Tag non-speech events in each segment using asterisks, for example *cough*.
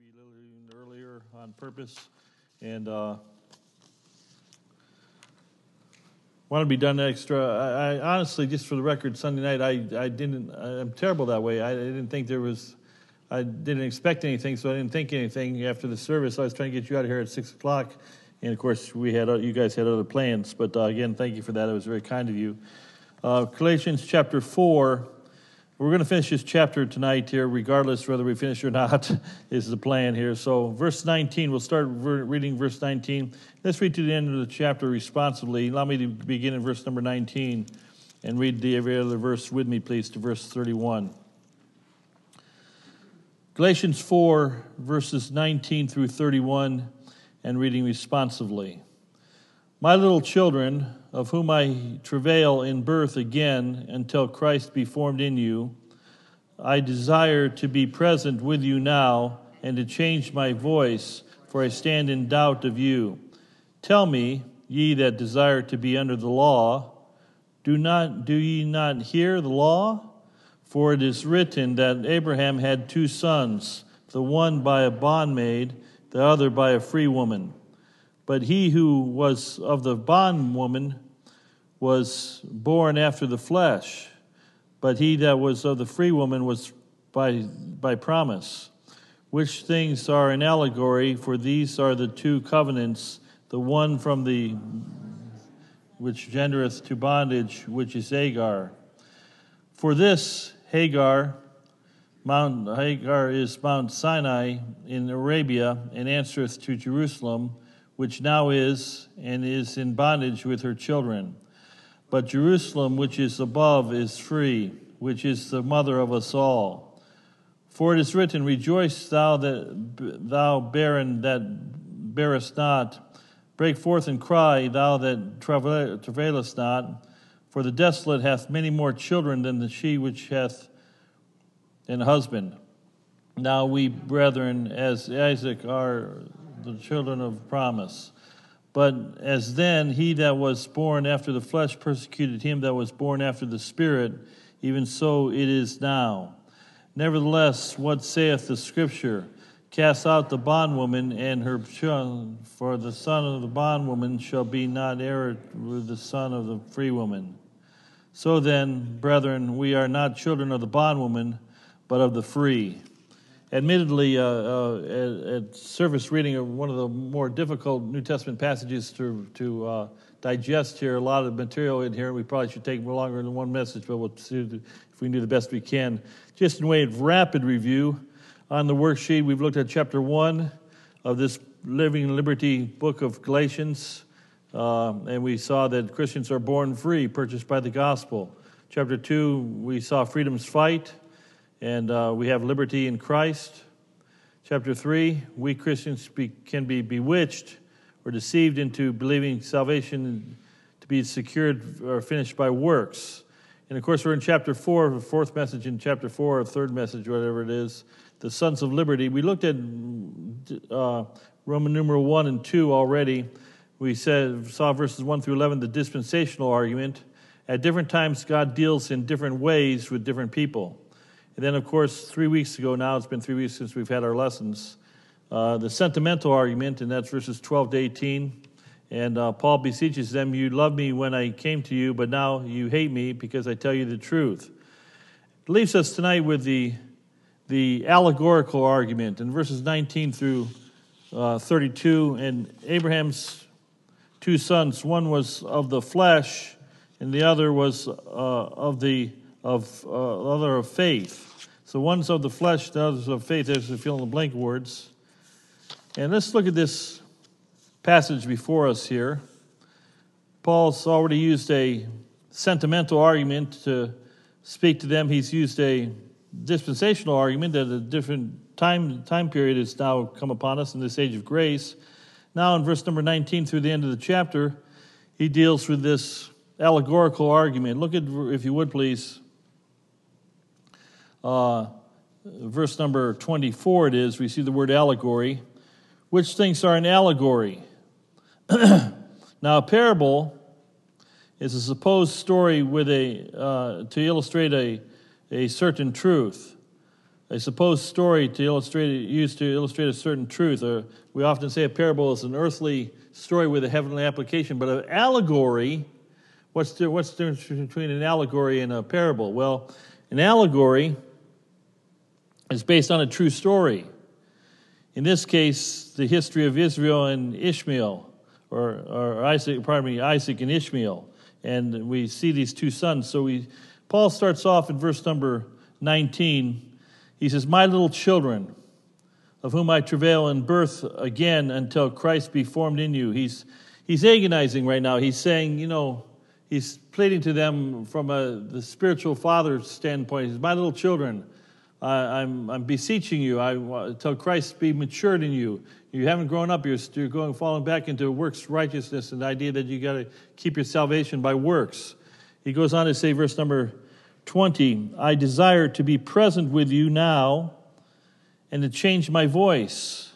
maybe a little earlier on purpose. And uh, wanted to be done extra. I, I honestly, just for the record, Sunday night, I, I didn't, I'm terrible that way. I didn't think there was, I didn't expect anything, so I didn't think anything after the service. I was trying to get you out of here at 6 o'clock. And of course, we had, you guys had other plans. But uh, again, thank you for that. It was very kind of you. Uh, Galatians chapter 4. We're going to finish this chapter tonight here, regardless whether we finish or not, *laughs* is the plan here. So, verse 19, we'll start reading verse 19. Let's read to the end of the chapter responsibly. Allow me to begin in verse number 19 and read the every other verse with me, please, to verse 31. Galatians 4, verses 19 through 31, and reading responsively. My little children, of whom I travail in birth again until Christ be formed in you, I desire to be present with you now and to change my voice, for I stand in doubt of you. Tell me, ye that desire to be under the law, do not do ye not hear the law? For it is written that Abraham had two sons, the one by a bondmaid, the other by a free woman. But he who was of the bondwoman was born after the flesh, but he that was of the free woman was by, by promise. Which things are an allegory, for these are the two covenants, the one from the which gendereth to bondage, which is Hagar. For this Hagar, Mount Hagar is Mount Sinai in Arabia, and answereth to Jerusalem which now is and is in bondage with her children. But Jerusalem, which is above, is free, which is the mother of us all. For it is written, Rejoice, thou that thou barren that bearest not. Break forth and cry, thou that travailest not. For the desolate hath many more children than the she which hath an husband. Now we, brethren, as Isaac are the children of promise. But as then he that was born after the flesh persecuted him that was born after the Spirit, even so it is now. Nevertheless, what saith the Scripture? Cast out the bondwoman and her children, for the son of the bondwoman shall be not heir with the son of the free woman. So then, brethren, we are not children of the bondwoman, but of the free. Admittedly, uh, uh, at, at, service reading of one of the more difficult New Testament passages to, to uh, digest here, a lot of material in here. We probably should take longer than one message, but we'll see if we can do the best we can. Just in way of rapid review, on the worksheet, we've looked at chapter 1 of this Living Liberty book of Galatians, uh, and we saw that Christians are born free, purchased by the gospel. Chapter 2, we saw freedom's fight and uh, we have liberty in Christ. Chapter 3 we Christians be, can be bewitched or deceived into believing salvation to be secured or finished by works. And of course, we're in chapter 4, the fourth message in chapter 4, or third message, whatever it is, the sons of liberty. We looked at uh, Roman numeral 1 and 2 already. We said, saw verses 1 through 11, the dispensational argument. At different times, God deals in different ways with different people. And then, of course, three weeks ago now, it's been three weeks since we've had our lessons, uh, the sentimental argument, and that's verses 12 to 18. And uh, Paul beseeches them, You loved me when I came to you, but now you hate me because I tell you the truth. It leaves us tonight with the, the allegorical argument in verses 19 through uh, 32. And Abraham's two sons, one was of the flesh, and the other was uh, of the of uh, other of faith. So one's of the flesh, the other's of faith. There's the fill in the blank words. And let's look at this passage before us here. Paul's already used a sentimental argument to speak to them. He's used a dispensational argument that a different time, time period has now come upon us in this age of grace. Now, in verse number 19 through the end of the chapter, he deals with this allegorical argument. Look at, if you would please, uh, verse number 24 it is, we see the word allegory. Which things are an allegory? *clears throat* now, a parable is a supposed story with a, uh, to illustrate a, a certain truth. a supposed story to illustrate used to illustrate a certain truth. Or we often say a parable is an earthly story with a heavenly application, but an allegory. What's the, what's the difference between an allegory and a parable? Well, an allegory is based on a true story. In this case, the history of Israel and Ishmael, or, or Isaac, pardon me, Isaac and Ishmael. And we see these two sons. So we, Paul starts off in verse number 19 he says, My little children, of whom I travail in birth again until Christ be formed in you. He's, he's agonizing right now. He's saying, you know, he's pleading to them from a, the spiritual father standpoint. He says, My little children, I, I'm, I'm beseeching you I, Christ be matured in you. You haven't grown up. You're, you're going falling back into works righteousness and the idea that you got to keep your salvation by works. He goes on to say, verse number 20 I desire to be present with you now and to change my voice,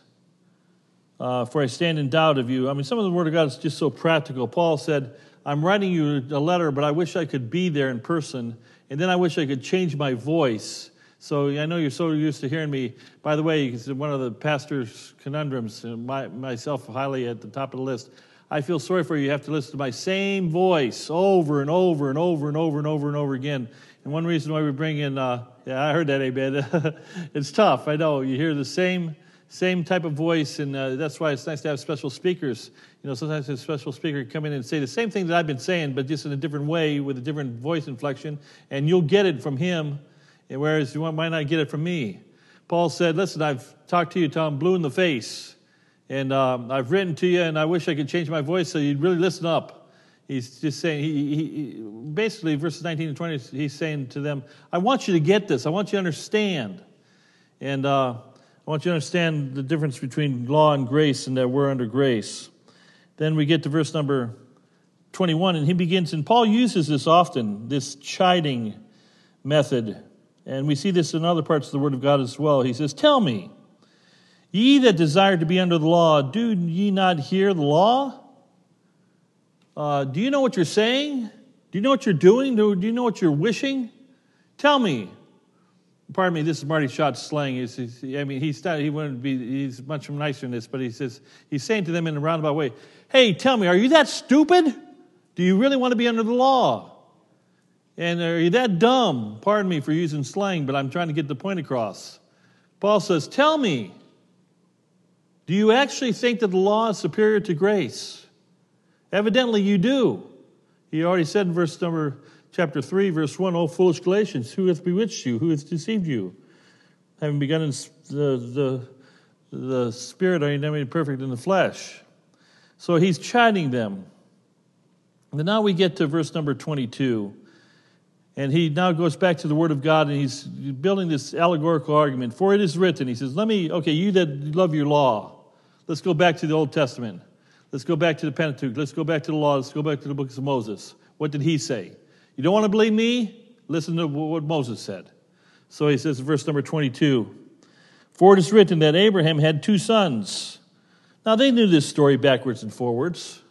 uh, for I stand in doubt of you. I mean, some of the Word of God is just so practical. Paul said, I'm writing you a letter, but I wish I could be there in person, and then I wish I could change my voice. So I know you're so used to hearing me. By the way, one of the pastor's conundrums, uh, my, myself highly at the top of the list. I feel sorry for you. You have to listen to my same voice over and over and over and over and over and over again. And one reason why we bring in, uh, yeah, I heard that, amen. *laughs* it's tough, I know. You hear the same same type of voice, and uh, that's why it's nice to have special speakers. You know, sometimes a special speaker come in and say the same thing that I've been saying, but just in a different way with a different voice inflection, and you'll get it from him, whereas you might not get it from me. Paul said, "Listen, I've talked to you, Tom, blue in the face, and um, I've written to you, and I wish I could change my voice so you'd really listen up." He's just saying, he, he, basically, verses 19 and 20, he's saying to them, I want you to get this. I want you to understand. And uh, I want you to understand the difference between law and grace and that we're under grace. Then we get to verse number 21, and he begins, and Paul uses this often, this chiding method. And we see this in other parts of the Word of God as well. He says, Tell me, ye that desire to be under the law, do ye not hear the law? Uh, do you know what you're saying? Do you know what you're doing? Do, do you know what you're wishing? Tell me. Pardon me, this is Marty Shott's slang. He's, he's, I mean, he's, not, he wouldn't be, he's much nicer than this, but he says, he's saying to them in a roundabout way, Hey, tell me, are you that stupid? Do you really want to be under the law? And are you that dumb? Pardon me for using slang, but I'm trying to get the point across. Paul says, Tell me, do you actually think that the law is superior to grace? Evidently, you do. He already said in verse number chapter 3, verse 1, O foolish Galatians, who hath bewitched you? Who hath deceived you? Having begun in the, the, the spirit, are you now made perfect in the flesh? So he's chiding them. And now we get to verse number 22. And he now goes back to the Word of God and he's building this allegorical argument. For it is written, he says, Let me, okay, you that love your law, let's go back to the Old Testament. Let's go back to the Pentateuch. Let's go back to the law. Let's go back to the books of Moses. What did he say? You don't want to believe me? Listen to what Moses said. So he says, verse number 22 For it is written that Abraham had two sons. Now they knew this story backwards and forwards.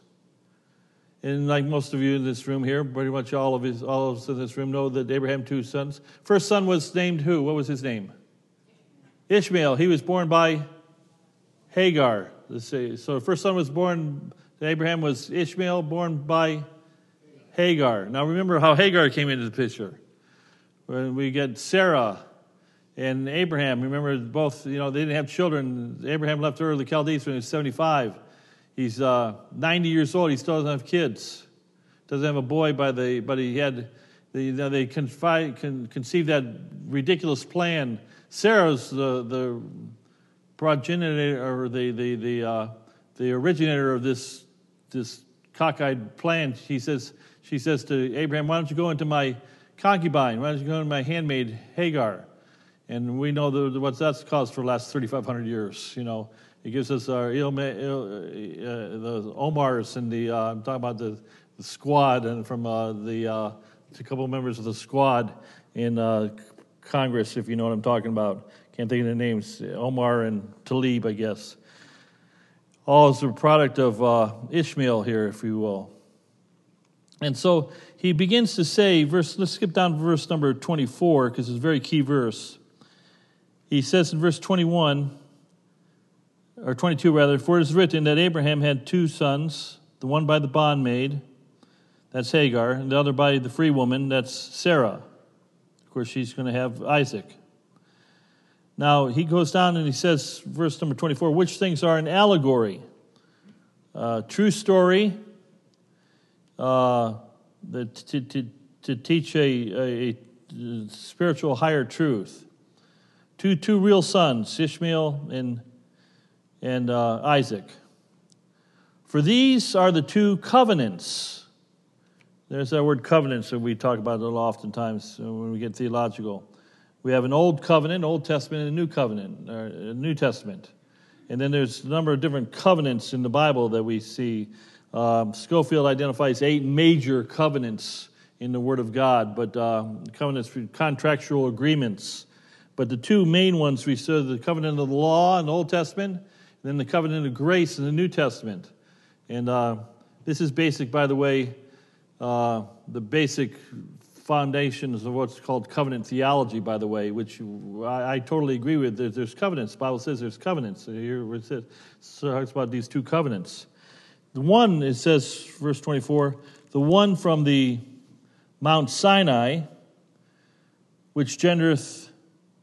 And like most of you in this room here, pretty much all of, his, all of us in this room know that Abraham had two sons. First son was named who? What was his name? Ishmael. He was born by Hagar. So first son was born Abraham was Ishmael, born by Hagar. Now remember how Hagar came into the picture. When we get Sarah and Abraham, remember both, you know, they didn't have children. Abraham left of the Chaldees when he was 75. He's uh, 90 years old. He still doesn't have kids. Doesn't have a boy, by the, but he had, the, you know, they confide, con, conceived that ridiculous plan. Sarah's the, the progenitor or the the the uh, the originator of this this cockeyed plan. She says she says to Abraham, "Why don't you go into my concubine? Why don't you go into my handmaid Hagar?" And we know the, what that's caused for the last 3,500 years. You know, it gives us our Il, uh, the Omars and the uh, I'm talking about the, the squad and from uh, the uh, a couple members of the squad in uh, Congress, if you know what I'm talking about. Can't think of the names. Omar and Tlaib, I guess. All is a product of uh, Ishmael here, if you will. And so he begins to say, verse, let's skip down to verse number 24, because it's a very key verse. He says in verse 21, or 22 rather, for it is written that Abraham had two sons, the one by the bondmaid, that's Hagar, and the other by the free woman, that's Sarah. Of course, she's going to have Isaac. Now, he goes down and he says, verse number 24, which things are an allegory? Uh, true story, uh, to, to, to teach a, a, a spiritual higher truth. Two, two real sons, Ishmael and, and uh, Isaac. For these are the two covenants. There's that word covenants that we talk about a little oftentimes when we get theological. We have an Old Covenant, Old Testament, and a New Covenant, or a New Testament. And then there's a number of different covenants in the Bible that we see. Um, Scofield identifies eight major covenants in the Word of God, but uh, covenants, for contractual agreements. But the two main ones we saw the covenant of the law in the Old Testament, and then the covenant of grace in the New Testament. And uh, this is basic, by the way, uh, the basic foundations of what's called covenant theology, by the way, which I, I totally agree with. There's, there's, covenants. The Bible says there's covenants. Here it says, so it talks about these two covenants. The one, it says, verse 24, the one from the Mount Sinai, which gendereth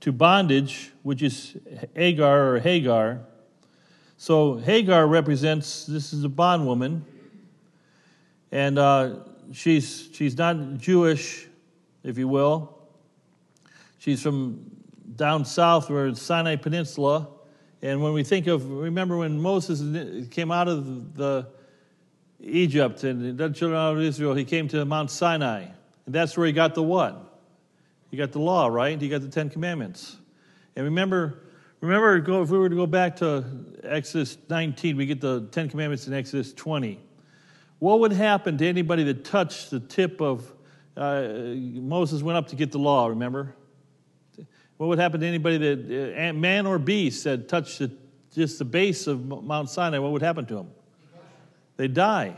to bondage, which is Agar or Hagar. So Hagar represents, this is a bondwoman, and uh, she's, she's not Jewish, if you will. She's from down south, where Sinai Peninsula. And when we think of, remember when Moses came out of the Egypt and the children of Israel, he came to Mount Sinai. And that's where he got the what? He got the law, right? You got the Ten Commandments. And remember, remember, if we were to go back to Exodus 19, we get the Ten Commandments in Exodus 20. What would happen to anybody that touched the tip of uh, Moses went up to get the law, remember? What would happen to anybody that, uh, man or beast, that touched the, just the base of Mount Sinai? What would happen to them? They die.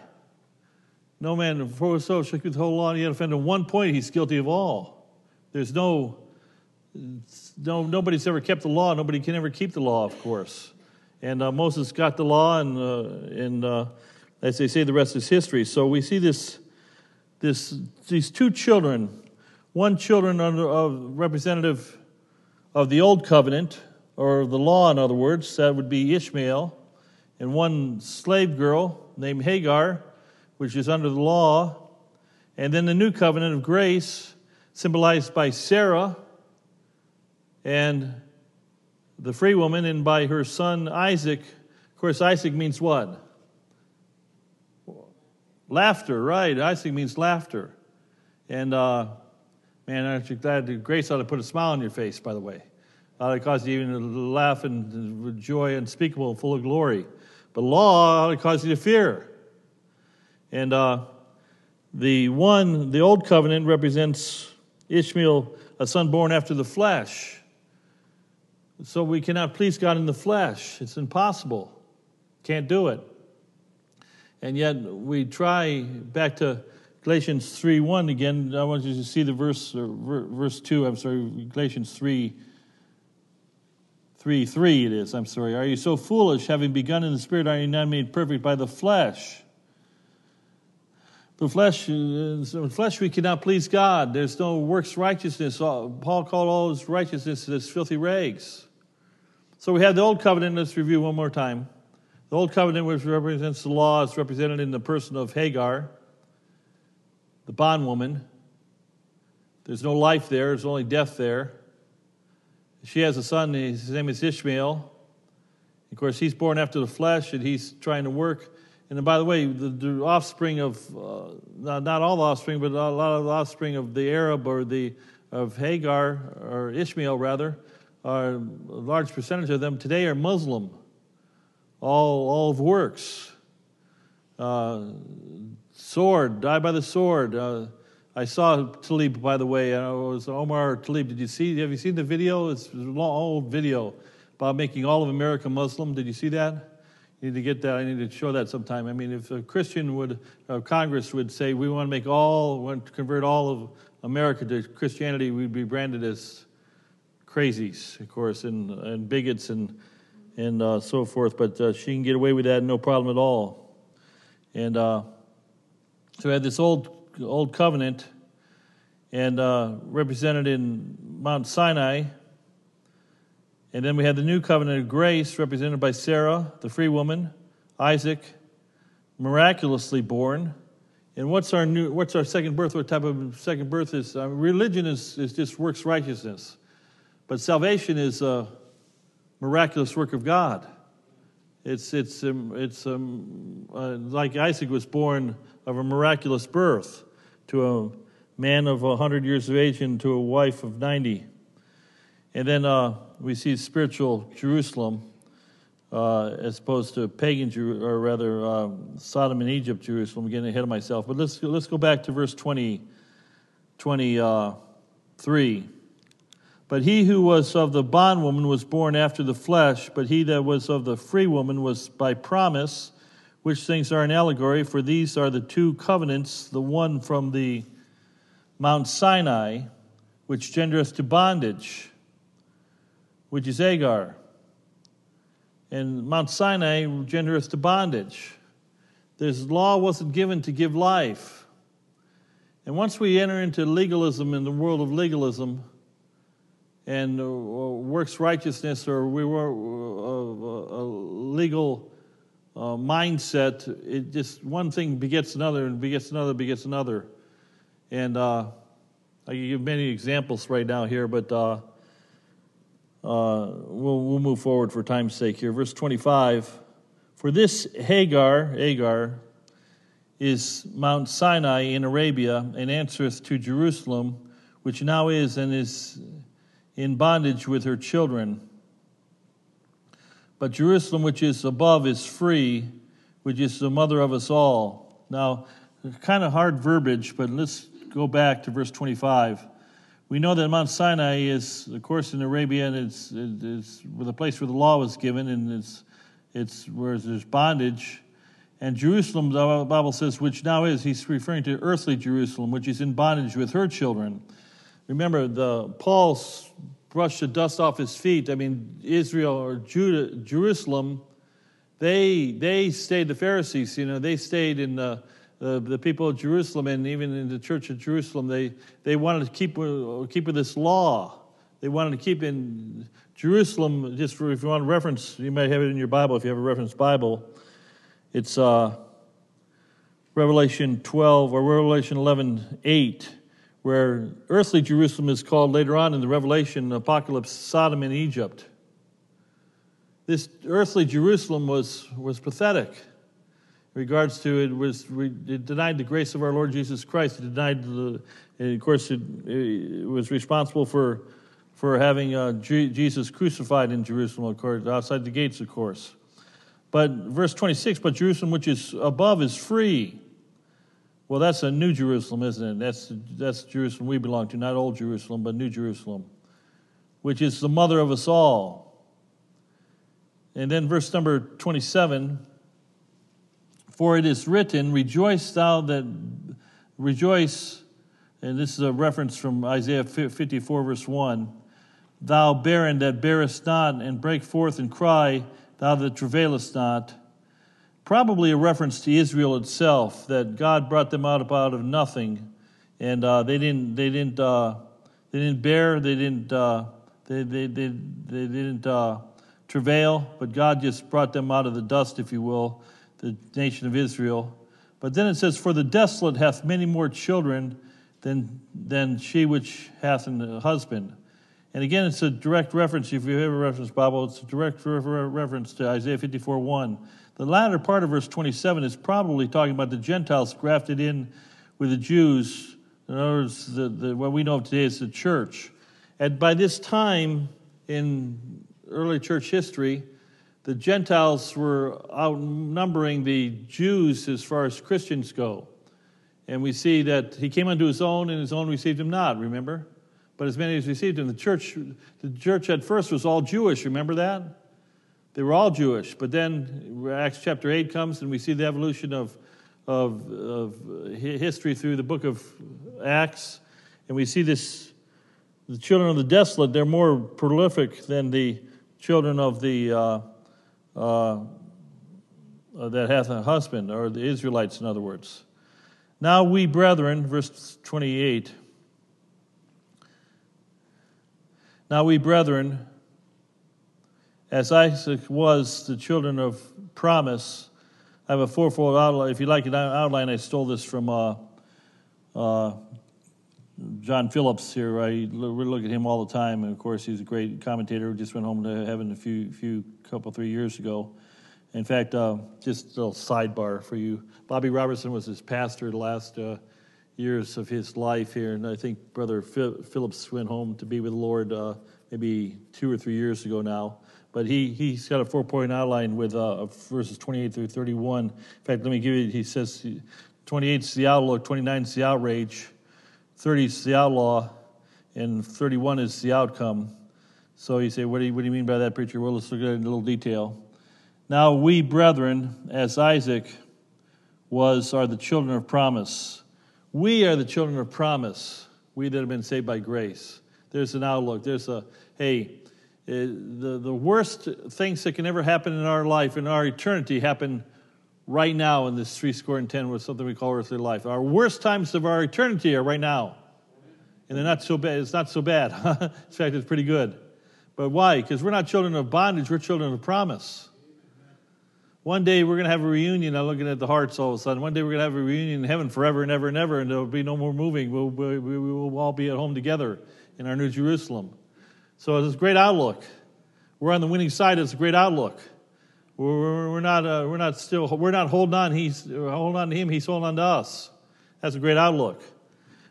No man for so keep the whole law, and yet offended on one point, he's guilty of all. There's no, no, nobody's ever kept the law. Nobody can ever keep the law, of course. And uh, Moses got the law, and, uh, and uh, as they say, the rest is history. So we see this this, these two children, one children under, of representative of the old covenant, or the law, in other words, that would be Ishmael, and one slave girl named Hagar, which is under the law, and then the new covenant of grace, symbolized by Sarah and the free woman, and by her son Isaac. Of course, Isaac means what? Laughter, right. Isaac means laughter. And uh, man, aren't you glad grace ought to put a smile on your face, by the way? Ought to cause you even to laugh and joy unspeakable and full of glory. But law ought to cause you to fear. And uh, the one, the old covenant represents Ishmael, a son born after the flesh. So we cannot please God in the flesh. It's impossible. Can't do it. And yet we try back to Galatians 3 1 again. I want you to see the verse, verse 2, I'm sorry, Galatians 3 3 3 it is, I'm sorry. Are you so foolish, having begun in the Spirit, are you not made perfect by the flesh? The flesh, uh, in flesh, we cannot please God. There's no works righteousness. Paul called all his righteousness as filthy rags. So we have the old covenant. Let's review one more time. The Old Covenant, which represents the law, is represented in the person of Hagar, the bondwoman. There's no life there, there's only death there. She has a son, his name is Ishmael. Of course, he's born after the flesh, and he's trying to work. And by the way, the, the offspring of, uh, not, not, all the offspring, but a lot of the offspring of the Arab or the of Hagar, or Ishmael rather, are, a large percentage of them today are Muslim all, all of works. Uh, sword, die by the sword. Uh, I saw Tlaib, by the way. It was Omar Tlaib. Did you see? Have you seen the video? It's a long, old video about making all of America Muslim. Did you see that? Need to get that. I need to show that sometime. I mean, if a Christian would, uh, Congress would say, we want to make all, want to convert all of America to Christianity, we'd be branded as crazies, of course, and, and bigots and, and uh, so forth, but uh, she can get away with that no problem at all. And uh, so we had this old, old covenant and uh, represented in Mount Sinai. And then we had the new covenant of grace represented by Sarah, the free woman, Isaac, miraculously born. And what's our new? What's our second birth? What type of second birth is? Uh, religion is, is just works righteousness, but salvation is a miraculous work of God. It's it's um, it's um, uh, like Isaac was born of a miraculous birth to a man of hundred years of age and to a wife of ninety, and then uh, we see spiritual Jerusalem uh, as opposed to pagan, Jeru- or rather um, Sodom and Egypt, Jerusalem. I'm getting ahead of myself. But let's, let's go back to verse 20, 23. But he who was of the bondwoman was born after the flesh, but he that was of the free woman was by promise, which things are an allegory, for these are the two covenants, the one from the Mount Sinai, which gendereth to bondage, which is Agar. and Mount Sinai gendereth to bondage. This law wasn't given to give life. And once we enter into legalism in the world of legalism and uh, works righteousness or we were uh, a legal uh, mindset, it just one thing begets another and begets another, begets another. And I can give many examples right now here, but uh, we'll, we'll move forward for time's sake here. Verse 25 For this Hagar, Agar, is Mount Sinai in Arabia, and answereth to Jerusalem, which now is and is in bondage with her children. But Jerusalem, which is above, is free, which is the mother of us all. Now, kind of hard verbiage, but let's go back to verse 25. We know that Mount Sinai is, of course, in Arabia, and it's, it's the place where the law was given, and it's, it's where there's bondage. And Jerusalem, the Bible says, which now is, he's referring to earthly Jerusalem, which is in bondage with her children. Remember, the Paul brushed the dust off his feet. I mean, Israel or Judah, Jerusalem, they they stayed the Pharisees. You know, they stayed in the the, the people of Jerusalem and even in the church of Jerusalem, they, they wanted to keep, keep with this law. They wanted to keep in Jerusalem, just for if you want to reference, you might have it in your Bible if you have a reference Bible. It's uh, Revelation 12 or Revelation 11 8, where earthly Jerusalem is called later on in the Revelation apocalypse Sodom and Egypt. This earthly Jerusalem was, was pathetic regards to it was it denied the grace of our Lord Jesus Christ. It denied the, of course, it, it was responsible for for having uh, Jesus crucified in Jerusalem, of course, outside the gates, of course. But verse 26, but Jerusalem which is above is free. Well, that's a new Jerusalem, isn't it? That's, that's Jerusalem we belong to, not old Jerusalem, but new Jerusalem, which is the mother of us all. And then verse number 27 for it is written, Rejoice thou that rejoice, and this is a reference from Isaiah 54, verse 1. Thou barren that bearest not, and break forth and cry, thou that travailest not. Probably a reference to Israel itself, that God brought them out of, out of nothing, and uh, they didn't, they didn't, uh, they didn't bear, they didn't, uh, they, they, they, they didn't uh, travail, but God just brought them out of the dust, if you will the nation of Israel. But then it says, For the desolate hath many more children than, than she which hath a husband. And again, it's a direct reference. If you have a reference Bible, it's a direct reference to Isaiah 54 1. The latter part of verse 27 is probably talking about the Gentiles grafted in with the Jews. In other words, the, the, what we know of today is the church. And by this time in early church history, the Gentiles were outnumbering the Jews as far as Christians go. And we see that he came unto his own, and his own received him not, remember? But as many as received him, the church, the church at first was all Jewish, remember that? They were all Jewish. But then Acts chapter 8 comes, and we see the evolution of, of, of history through the book of Acts. And we see this the children of the desolate, they're more prolific than the children of the uh, uh, uh, that hath a husband, or the Israelites, in other words. Now we brethren, verse 28. Now we brethren, as Isaac was the children of promise, I have a fourfold outline. If you like an outline, I stole this from uh, uh, John Phillips here. I look at him all the time, and of course, he's a great commentator. Just went home to heaven a few, few couple, three years ago. In fact, uh, just a little sidebar for you. Bobby Robertson was his pastor the last uh, years of his life here, and I think Brother Phillips went home to be with the Lord uh, maybe two or three years ago now. But he, he's got a four point outline with uh, verses 28 through 31. In fact, let me give you, he says 28 is the outlook, 29 is the outrage, 30 is the outlaw, and 31 is the outcome. So you say, what do you, what do you mean by that, preacher? Well, let's look at it in a little detail. Now, we brethren, as Isaac was, are the children of promise. We are the children of promise, we that have been saved by grace. There's an outlook. There's a, hey, eh, the, the worst things that can ever happen in our life, in our eternity, happen right now in this three score and ten with something we call earthly life. Our worst times of our eternity are right now. And they're not so bad. It's not so bad. *laughs* in fact, it's pretty good. But why? Because we're not children of bondage, we're children of promise. One day we're going to have a reunion. I'm looking at the hearts all of a sudden. One day we're going to have a reunion in heaven forever and ever and ever, and there'll be no more moving. We'll, we, we will all be at home together in our new Jerusalem. So it's a great outlook. We're on the winning side. It's a great outlook. We're, we're not, uh, we're not still, we're not holding on. He's holding on to him. He's holding on to us. That's a great outlook.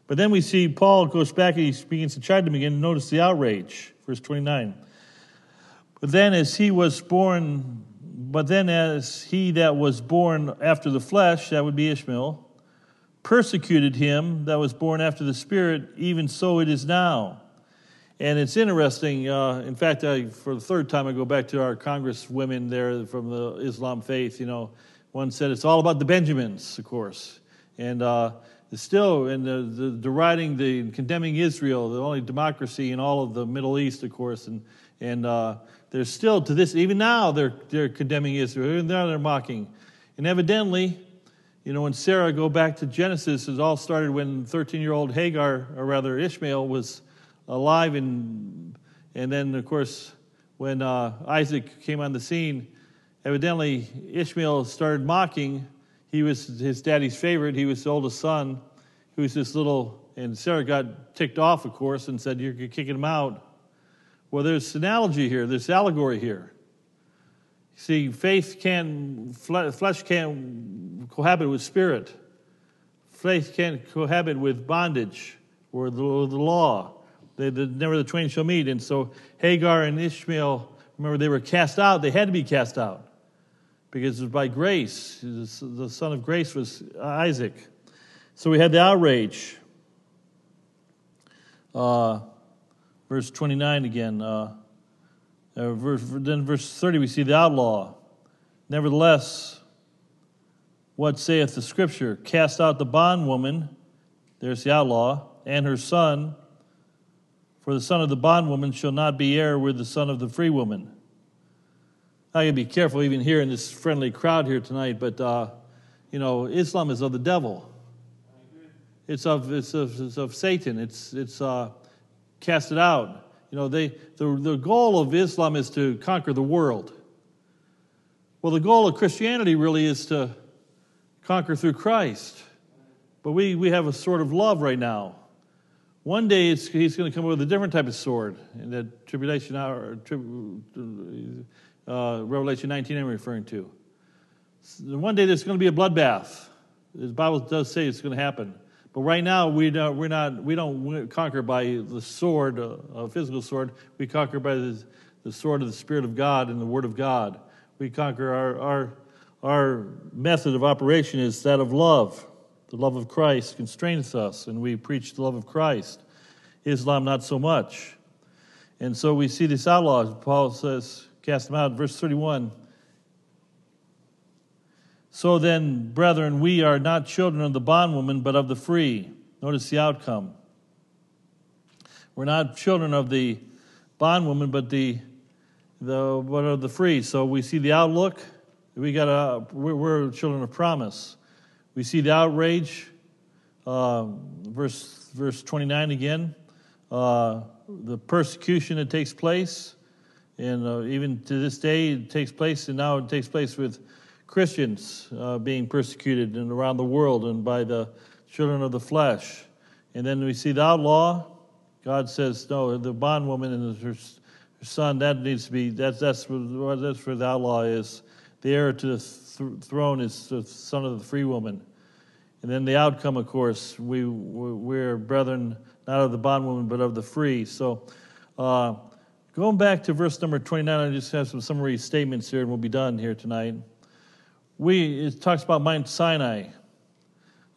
But then we see Paul goes back and he begins to chide them again. Notice the outrage, verse 29. But then as he was born but then, as he that was born after the flesh, that would be Ishmael, persecuted him that was born after the Spirit, even so it is now. And it's interesting. Uh, in fact, I, for the third time, I go back to our congresswomen there from the Islam faith. You know, one said it's all about the Benjamins, of course, and uh, still and the, the deriding the condemning Israel, the only democracy in all of the Middle East, of course, and and uh, they're still to this, even now, they're, they're condemning Israel. Even now, they're mocking. And evidently, you know, when Sarah, go back to Genesis, it all started when 13 year old Hagar, or rather Ishmael, was alive. And, and then, of course, when uh, Isaac came on the scene, evidently Ishmael started mocking. He was his daddy's favorite, he was the oldest son. He was this little, and Sarah got ticked off, of course, and said, You're kicking him out. Well, there's analogy here, there's allegory here. See, faith can, flesh can't cohabit with spirit. Faith can't cohabit with bondage or the, the law. They, the, never the twain shall meet. And so Hagar and Ishmael, remember, they were cast out. They had to be cast out because it was by grace. The son of grace was Isaac. So we had the outrage. Uh, verse 29 again. Uh, uh, verse, then verse 30, we see the outlaw. Nevertheless, what saith the scripture? Cast out the bondwoman, there's the outlaw, and her son, for the son of the bondwoman shall not be heir with the son of the free woman. I gotta be careful even here in this friendly crowd here tonight, but uh, you know, Islam is of the devil. It's of it's of, it's of Satan. It's it's uh, cast it out. You know, they, the, the goal of Islam is to conquer the world. Well, the goal of Christianity really is to conquer through Christ. But we, we have a sort of love right now. One day he's going to come with a different type of sword in the tribulation hour, uh, Revelation 19 I'm referring to. One day there's going to be a bloodbath. The Bible does say it's going to happen. But right now, we don't, we're not, we don't conquer by the sword, uh, a physical sword. We conquer by the, the sword of the Spirit of God and the Word of God. We conquer our, our, our method of operation is that of love. The love of Christ constraineth us, and we preach the love of Christ. Islam, not so much. And so we see this outlaw. Paul says, cast them out. Verse 31 so then, brethren, we are not children of the bondwoman, but of the free. Notice the outcome. We're not children of the bondwoman, but the the what are the free. So we see the outlook. We got a we're, we're children of promise. We see the outrage. Uh, verse verse 29 again. Uh, the persecution that takes place, and uh, even to this day it takes place, and now it takes place with Christians uh, being persecuted and around the world and by the children of the flesh. And then we see the outlaw. God says, no, the bondwoman and her, son, that needs to be, that's, that's, that's where the outlaw is. The heir to the th- throne is the son of the free woman. And then the outcome, of course, we, we're brethren not of the bondwoman, but of the free. So, uh, going back to verse number 29, I just have some summary statements here, and we'll be done here tonight. We, it talks about Mount Sinai.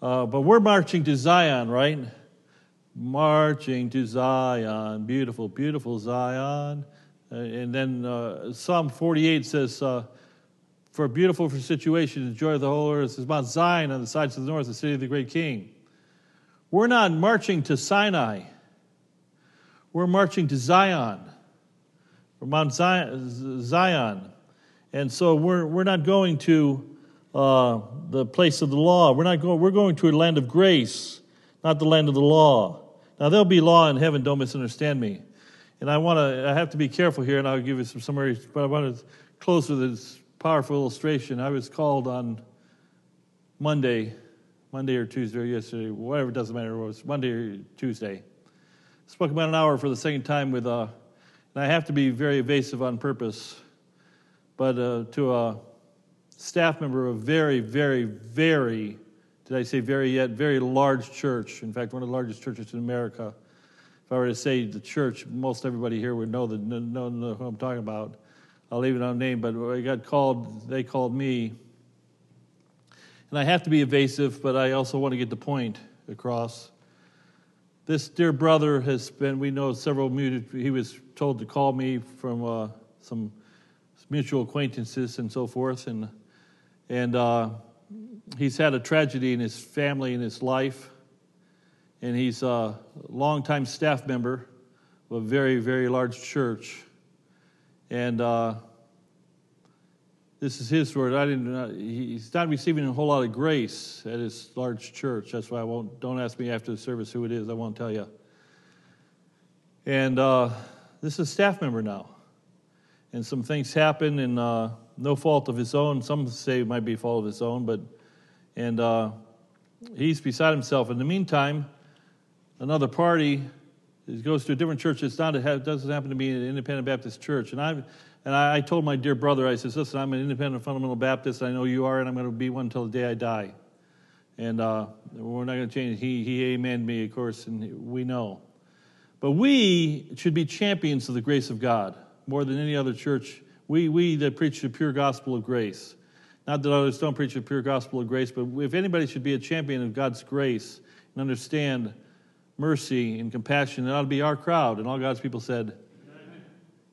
Uh, but we're marching to Zion, right? Marching to Zion, beautiful, beautiful Zion. Uh, and then uh, Psalm 48 says, uh, For a beautiful situation, the joy of the whole earth is Mount Zion on the sides of the north, the city of the great king. We're not marching to Sinai, we're marching to Zion, or Mount Zion. And so we're, we're not going to uh, the place of the law. We're not going, we're going to a land of grace, not the land of the law. Now, there'll be law in heaven, don't misunderstand me. And I want to, I have to be careful here, and I'll give you some summaries, but I want to close with this powerful illustration. I was called on Monday, Monday or Tuesday or yesterday, whatever, it doesn't matter, it was Monday or Tuesday. Spoke about an hour for the second time with, uh, and I have to be very evasive on purpose, but uh, to a staff member of a very, very, very, did I say very yet, very large church. In fact, one of the largest churches in America. If I were to say the church, most everybody here would know, the, know, know who I'm talking about. I'll leave it unnamed, but I got called, they called me. And I have to be evasive, but I also want to get the point across. This dear brother has been, we know several, he was told to call me from uh, some mutual acquaintances and so forth. And and uh, he's had a tragedy in his family and his life. And he's a longtime staff member of a very, very large church. And uh, this is his word. I didn't. Uh, he's not receiving a whole lot of grace at his large church. That's why I won't. Don't ask me after the service who it is. I won't tell you. And uh, this is a staff member now. And some things happen, and uh, no fault of his own. Some say it might be fault of his own, but and uh, he's beside himself. In the meantime, another party goes to a different church. It's not it doesn't happen to be an independent Baptist church. And I and I, I told my dear brother, I says, listen, I'm an independent fundamental Baptist. I know you are, and I'm going to be one until the day I die. And uh, we're not going to change. He he amened me, of course, and we know. But we should be champions of the grace of God more than any other church we, we that preach the pure gospel of grace. Not that others don't preach the pure gospel of grace, but if anybody should be a champion of God's grace and understand mercy and compassion, it ought to be our crowd. And all God's people said,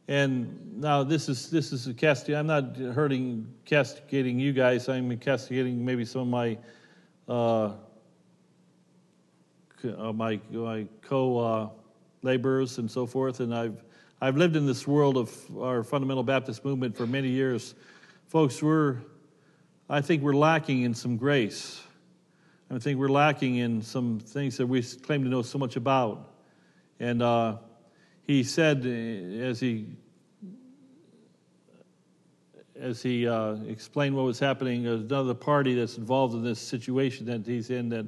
and now this is this is a casting. I'm not hurting, castigating you guys. I'm castigating maybe some of my uh, uh my my co uh, laborers and so forth. And I've I've lived in this world of our fundamental Baptist movement for many years. Folks, we're, I think we're lacking in some grace. I think we're lacking in some things that we claim to know so much about. And uh, he said, uh, as he as he uh, explained what was happening, there's another party that's involved in this situation that he's in that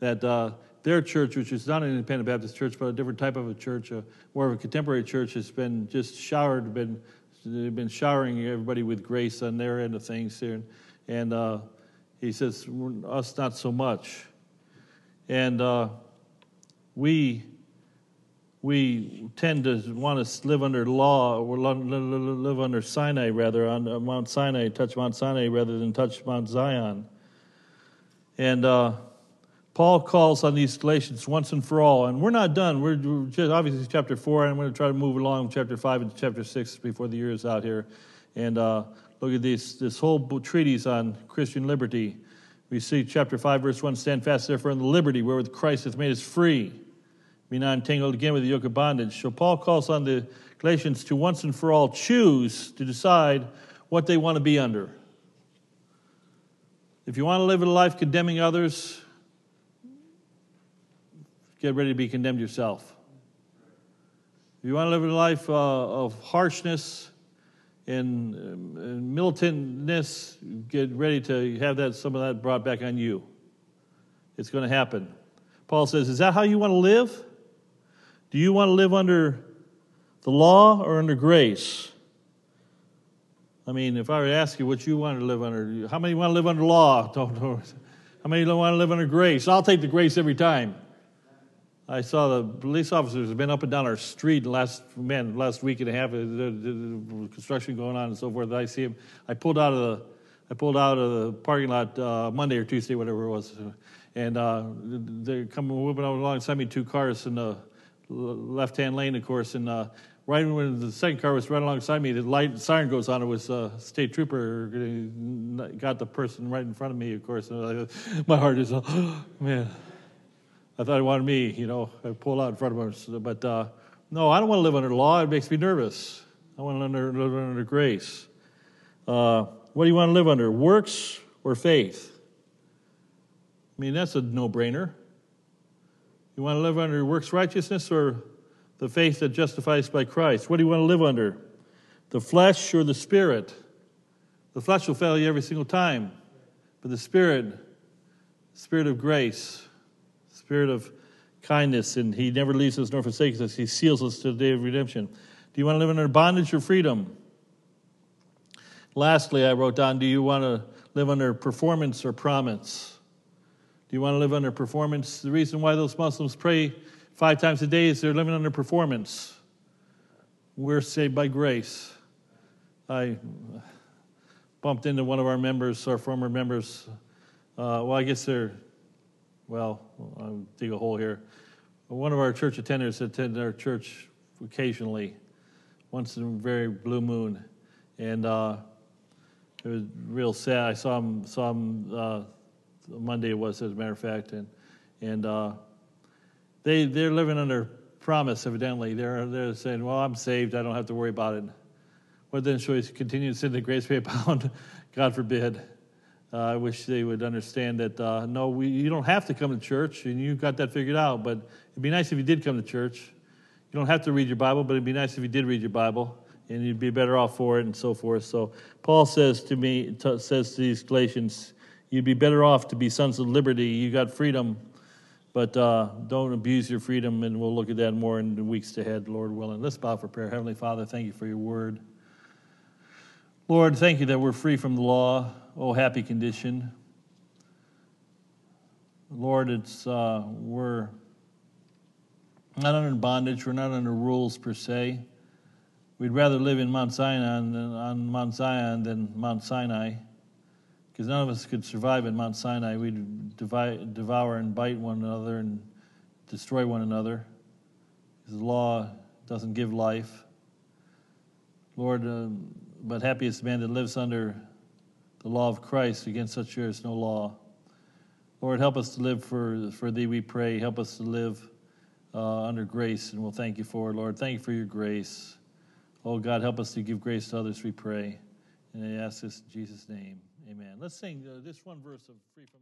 that uh, their church, which is not an independent Baptist church, but a different type of a church, a, more of a contemporary church, has been just showered, been been showering everybody with grace on their end of things here, and, and uh, he says us not so much, and uh, we we tend to want to live under law or live under Sinai rather on Mount Sinai, touch Mount Sinai rather than touch Mount Zion, and. Uh, Paul calls on these Galatians once and for all, and we're not done. We're, just obviously chapter four, and I'm going to try to move along chapter five and chapter six before the year is out here, and uh, look at this this whole treatise on Christian liberty. We see chapter five, verse one: Stand fast, therefore, in the liberty wherewith Christ hath made us free. be not entangled again with the yoke of bondage. So Paul calls on the Galatians to once and for all choose to decide what they want to be under. If you want to live a life condemning others, get ready to be condemned yourself. If you want to live a life uh, of harshness and, um, and militantness, get ready to have that some of that brought back on you. It's going to happen. Paul says, Is that how you want to live? Do you want to live under the law or under grace? I mean, if I were to ask you what you want to live under, how many want to live under law? *laughs* Don't, don't, how many want to live under grace? I'll take the grace every time. I saw the police officers have been up and down our street last man last week and a half. Uh, construction going on and so forth. I see him. I pulled out of the I pulled out of the parking lot uh, Monday or Tuesday, whatever it was, and uh, they're coming whipping alongside me. Two cars in the left-hand lane, of course, and uh, right when the second car was right alongside me, the light siren goes on. It was a state trooper got the person right in front of me. Of course, And I, my heart is, oh, *gasps* man. I thought he wanted me, you know, I pull out in front of him. But uh, no, I don't want to live under law. It makes me nervous. I want to live under grace. Uh, what do you want to live under, works or faith? I mean, that's a no brainer. You want to live under works righteousness or the faith that justifies by Christ? What do you want to live under? The flesh or the spirit? The flesh will fail you every single time, but the spirit, spirit of grace, spirit of kindness, and He never leaves us nor forsakes us. He seals us to the day of redemption. Do you want to live under bondage or freedom? Lastly, I wrote down do you want to live under performance or promise? Do you want to live under performance? The reason why those Muslims pray five times a day is they're living under performance. We're saved by grace. I bumped into one of our members, our former members. Uh, well, I guess they're well, I'll dig a hole here. One of our church attenders attended our church occasionally, once in a very blue moon, and uh, it was real sad. I saw him saw him uh, Monday it was, as a matter of fact, and and uh, they they're living under promise. Evidently, they're they're saying, "Well, I'm saved. I don't have to worry about it." What then should we continue to sin the grace may abound? *laughs* God forbid. Uh, I wish they would understand that uh, no, we, you don't have to come to church, and you've got that figured out. But it'd be nice if you did come to church. You don't have to read your Bible, but it'd be nice if you did read your Bible, and you'd be better off for it, and so forth. So Paul says to me, t- says to these Galatians, you'd be better off to be sons of liberty. You got freedom, but uh, don't abuse your freedom. And we'll look at that more in the weeks ahead, Lord willing. Let's bow for prayer. Heavenly Father, thank you for your word. Lord, thank you that we're free from the law. Oh, happy condition. Lord, it's uh, we're not under bondage. We're not under rules per se. We'd rather live in Mount Zion than on Mount Zion than Mount Sinai, because none of us could survive in Mount Sinai. We'd devour and bite one another and destroy one another. Because the law doesn't give life. Lord, uh, but the man that lives under the law of Christ. Against such there is no law. Lord, help us to live for, for thee, we pray. Help us to live uh, under grace, and we'll thank you for it, Lord. Thank you for your grace. Oh, God, help us to give grace to others, we pray. And I ask this in Jesus' name. Amen. Let's sing uh, this one verse of Free from